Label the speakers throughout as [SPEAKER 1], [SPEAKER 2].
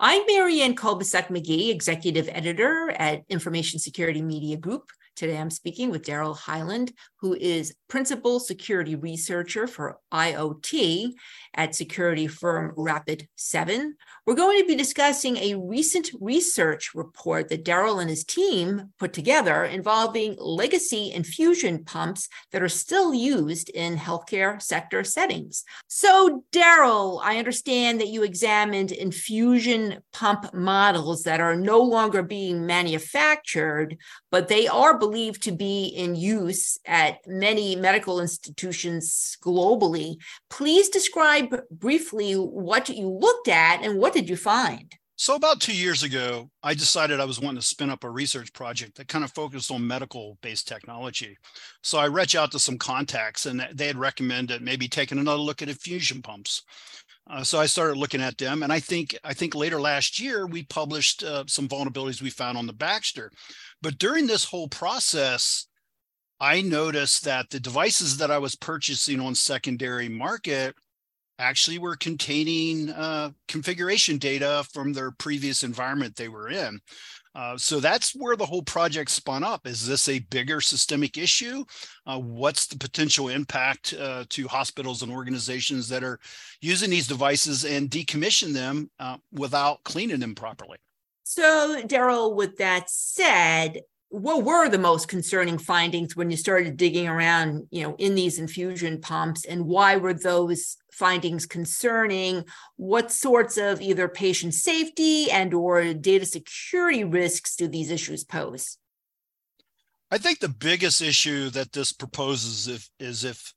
[SPEAKER 1] I'm Marianne Kolbasuk McGee, Executive Editor at Information Security Media Group. Today I'm speaking with Deral Heiland, who is Principal Security Researcher for IoT at security firm Rapid7. We're going to be discussing a recent research report that Deral and his team put together involving legacy infusion pumps that are still used in healthcare sector settings. So, Deral, I understand that you examined infusion pump models that are no longer being manufactured, but they are believed to be in use at many medical institutions globally. Please describe briefly what you looked at and what did you find?
[SPEAKER 2] So, about two years ago, I decided I was wanting to spin up a research project that kind of focused on medical based technology. So, I reached out to some contacts and they had recommended maybe taking another look at infusion pumps. Uh, so I started looking at them, and I think I think later last year we published uh, some vulnerabilities we found on the Baxter. But during this whole process, I noticed that the devices that I was purchasing on secondary market actually we were containing uh, configuration data from their previous environment they were in. Uh, so that's where the whole project spun up. Is this a bigger systemic issue? Uh, what's the potential impact uh, to hospitals and organizations that are using these devices and decommission them uh, without cleaning them properly?
[SPEAKER 1] So, Deral, with that said, what were the most concerning findings when you started digging around you know in these infusion pumps? And why were those findings concerning? What sorts of either patient safety and or data security risks do these issues pose?
[SPEAKER 2] I think the biggest issue that this proposes if, is if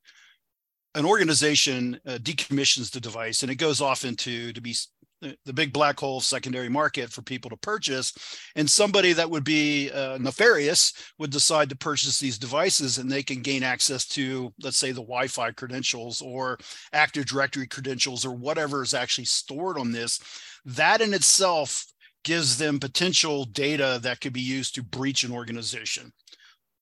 [SPEAKER 2] an organization uh, decommissions the device and it goes off into to be the big black hole secondary market for people to purchase and somebody that would be uh, nefarious would decide to purchase these devices and they can gain access to let's say the wi-fi credentials or active directory credentials or whatever is actually stored on this. That in itself gives them potential data that could be used to breach an organization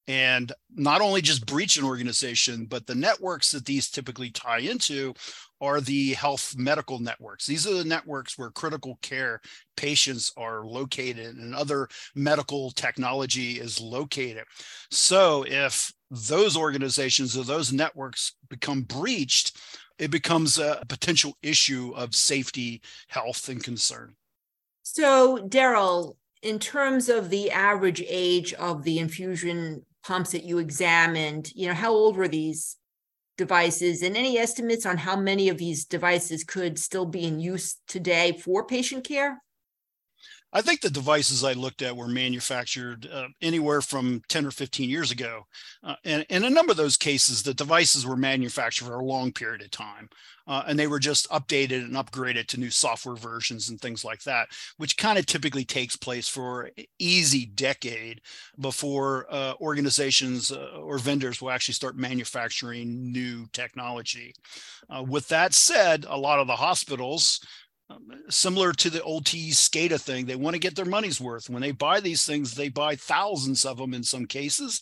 [SPEAKER 2] and not only just breach an organization, but the networks that these typically tie into are the health medical networks. These are the networks where critical care patients are located and other medical technology is located. So if those organizations or those networks become breached, it becomes a potential issue of safety, health, and concern.
[SPEAKER 1] So, Deral, in terms of the average age of the infusion pumps that you examined, you know, how old were these devices and any estimates on how many of these devices could still be in use today for patient care?
[SPEAKER 2] I think the devices I looked at were manufactured uh, anywhere from 10 or 15 years ago. Uh, and in a number of those cases, the devices were manufactured for a long period of time. Uh, and they were just updated and upgraded to new software versions and things like that, which kind of typically takes place for easy decade before uh, organizations uh, or vendors will actually start manufacturing new technology. Uh, with that said, a lot of the hospitals similar to the old T SCADA thing. They want to get their money's worth. When they buy these things, they buy thousands of them in some cases,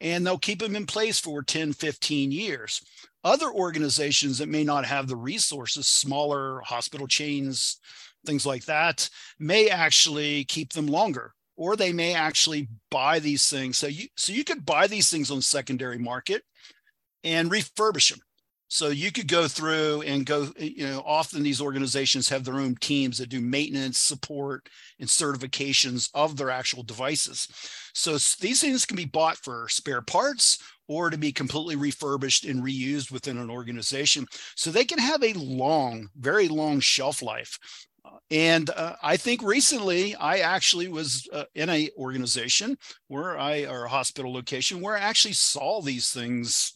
[SPEAKER 2] and they'll keep them in place for 10, 15 years. Other organizations that may not have the resources, smaller hospital chains, things like that, may actually keep them longer or they may actually buy these things. So you so you could buy these things on secondary market and refurbish them. So you could go through and go, you know, often these organizations have their own teams that do maintenance, support, and certifications of their actual devices. So these things can be bought for spare parts or to be completely refurbished and reused within an organization. So they can have a long, very long shelf life. And uh, I think recently I actually was uh, in a organization where I, or a hospital location where I actually saw these things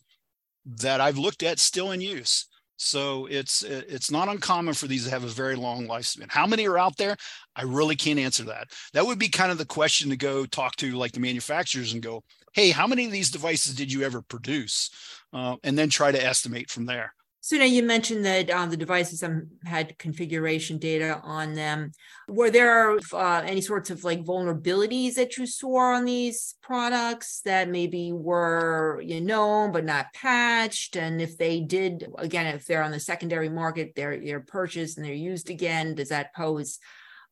[SPEAKER 2] that I've looked at still in use. So it's it's not uncommon for these to have a very long lifespan. How many are out there? I really can't answer that. That would be kind of the question to go talk to like the manufacturers and go, hey, how many of these devices did you ever produce? Uh, and then try to estimate from there.
[SPEAKER 1] So now you mentioned that uh, the devices um, had configuration data on them. Were there uh, any sorts of like vulnerabilities that you saw on these products that maybe were you know but not patched? And if they did, again, if they're on the secondary market, they're they're purchased and they're used again, does that pose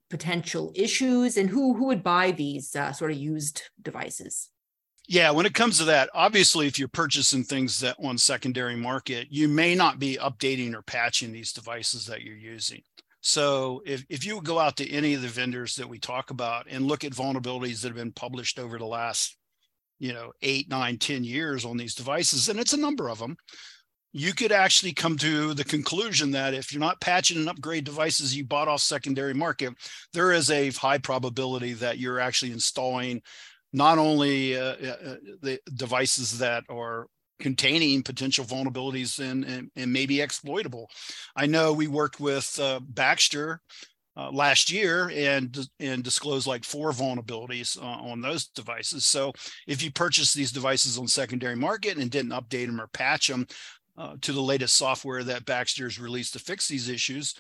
[SPEAKER 1] potential issues and who who would buy these uh, sort of used devices?
[SPEAKER 2] Yeah, when it comes to that, obviously, if you're purchasing things that on secondary market, you may not be updating or patching these devices that you're using. So if, if you go out to any of the vendors that we talk about and look at vulnerabilities that have been published over the last, you know, eight, nine, ten years on these devices, and it's a number of them, you could actually come to the conclusion that if you're not patching and upgrade devices you bought off secondary market, there is a high probability that you're actually installing not only uh, uh, uh, the devices that are containing potential vulnerabilities and, and, and maybe exploitable. I know we worked with uh, Baxter uh, last year and and disclosed like four vulnerabilities uh, on those devices. So if you purchase these devices on secondary market and didn't update them or patch them uh, to the latest software that Baxter's released to fix these issues,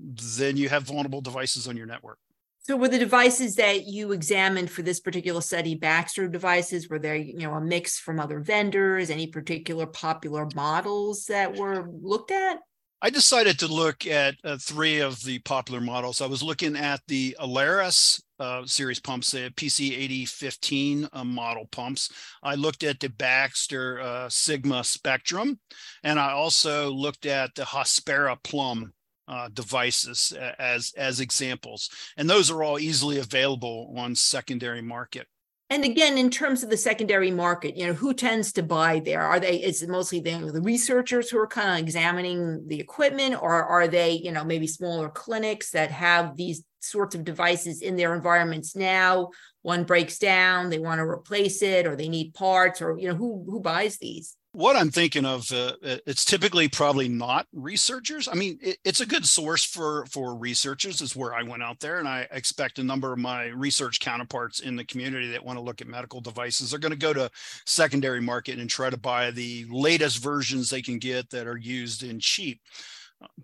[SPEAKER 2] then you have vulnerable devices on your network.
[SPEAKER 1] So were the devices that you examined for this particular study Baxter devices? Were there, you know, a mix from other vendors? Any particular popular models that were looked at?
[SPEAKER 2] I decided to look at uh, three of the popular models. I was looking at the Alaris uh, series pumps, the PC8015 uh, model pumps. I looked at the Baxter uh, Sigma Spectrum, and I also looked at the Hospira Plum uh, devices as as examples, and those are all easily available on secondary market.
[SPEAKER 1] And again, in terms of the secondary market, you know, who tends to buy there? Are they, is it mostly the, the researchers who are kind of examining the equipment, or are they, you know, maybe smaller clinics that have these sorts of devices in their environments now? One breaks down, they want to replace it, or they need parts, or, you know, who, who buys these?
[SPEAKER 2] What I'm thinking of, uh, it's typically probably not researchers. I mean, it, it's a good source for for researchers. Is where I went out there, and I expect a number of my research counterparts in the community that want to look at medical devices are going to go to secondary market and try to buy the latest versions they can get that are used and cheap.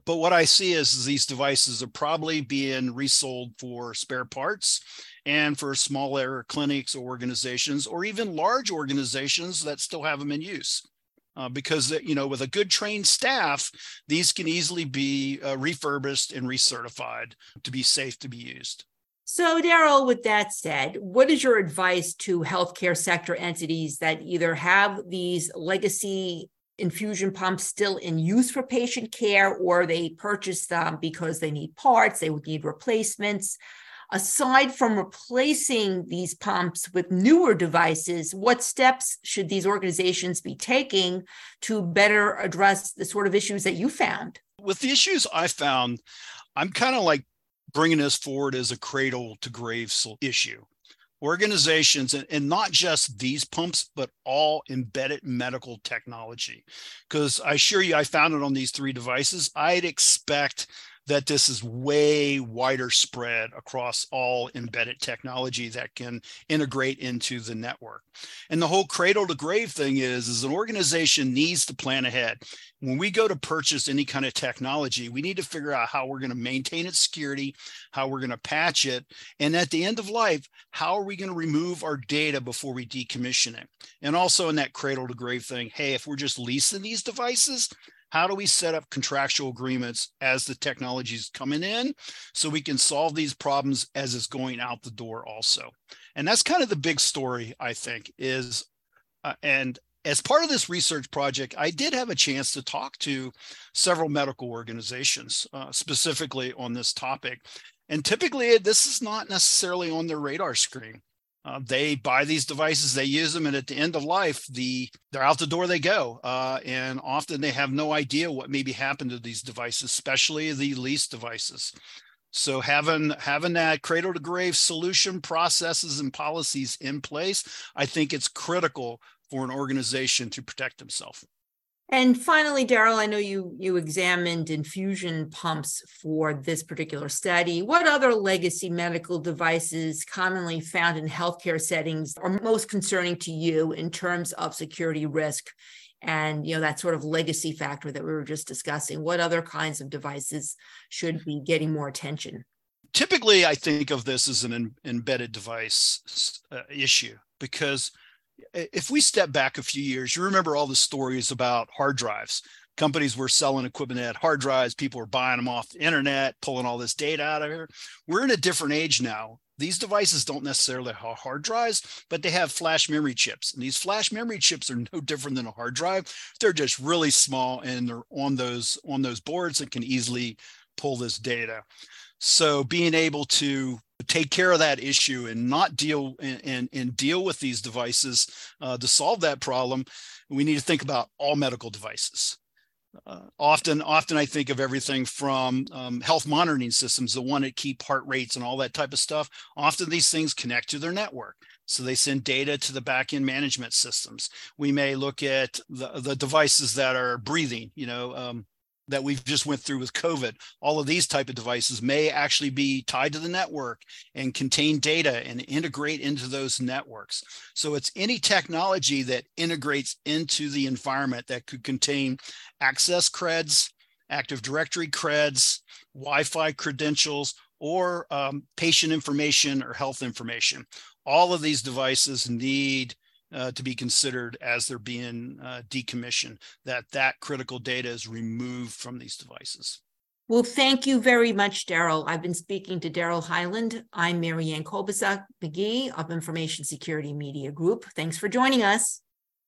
[SPEAKER 2] But what I see is these devices are probably being resold for spare parts and for smaller clinics or organizations or even large organizations that still have them in use uh, because you know with a good trained staff these can easily be uh, refurbished and recertified to be safe to be used.
[SPEAKER 1] So deral with that said what is your advice to healthcare sector entities that either have these legacy infusion pumps still in use for patient care or they purchase them because they need parts they would need replacements aside from replacing these pumps with newer devices, what steps should these organizations be taking to better address the sort of issues that you found?
[SPEAKER 2] With the issues I found, I'm kind of like bringing this forward as a cradle to grave issue. Organizations, and, not just these pumps, but all embedded medical technology. Because I assure you, I found it on these three devices. I'd expect that this is way wider spread across all embedded technology that can integrate into the network. And the whole cradle to grave thing is, is an organization needs to plan ahead. When we go to purchase any kind of technology, we need to figure out how we're going to maintain its security, how we're going to patch it, and at the end of life, how are we going to remove our data before we decommission it? And also in that cradle to grave thing, hey, if we're just leasing these devices, how do we set up contractual agreements as the technology is coming in so we can solve these problems as it's going out the door also? And that's kind of the big story i think is uh, and as part of this research project i did have a chance to talk to several medical organizations uh, specifically on this topic. And typically this is not necessarily on their radar screen uh, they buy these devices, they use them, and at the end of life, the they're out the door they go. Uh, and often they have no idea what maybe happened to these devices, especially the lease devices. So having having that cradle to grave solution processes and policies in place, I think it's critical for an organization to protect themselves.
[SPEAKER 1] And finally, Deral, I know you you examined infusion pumps for this particular study. What other legacy medical devices commonly found in healthcare settings are most concerning to you in terms of security risk and you know that sort of legacy factor that we were just discussing? What other kinds of devices should be getting more attention?
[SPEAKER 2] Typically, I think of this as an embedded device uh, issue because if we step back a few years, you remember all the stories about hard drives companies were selling equipment had hard drives. People were buying them off the internet, pulling all this data out of here. We're in a different age now. These devices don't necessarily have hard drives, but they have flash memory chips. And these flash memory chips are no different than a hard drive. They're just really small and they're on those on those boards that can easily pull this data. So being able to take care of that issue and not deal and, and, and deal with these devices uh, to solve that problem, we need to think about all medical devices. Uh, often, often I think of everything from um, health monitoring systems, the one that keep heart rates and all that type of stuff. Often these things connect to their network. So they send data to the backend management systems. We may look at the, the devices that are breathing, you know, um, that we've just went through with covid all of these type of devices may actually be tied to the network and contain data and integrate into those networks. So it's any technology that integrates into the environment that could contain access creds active directory creds wi-fi credentials or um, patient information or health information. All of these devices need uh, to be considered as they're being uh, decommissioned, that that critical data is removed from these devices.
[SPEAKER 1] Well, thank you very much, Deral. I've been speaking to Deral heiland I'm Marianne Kolbasuk McGee of Information Security Media Group. Thanks for joining us.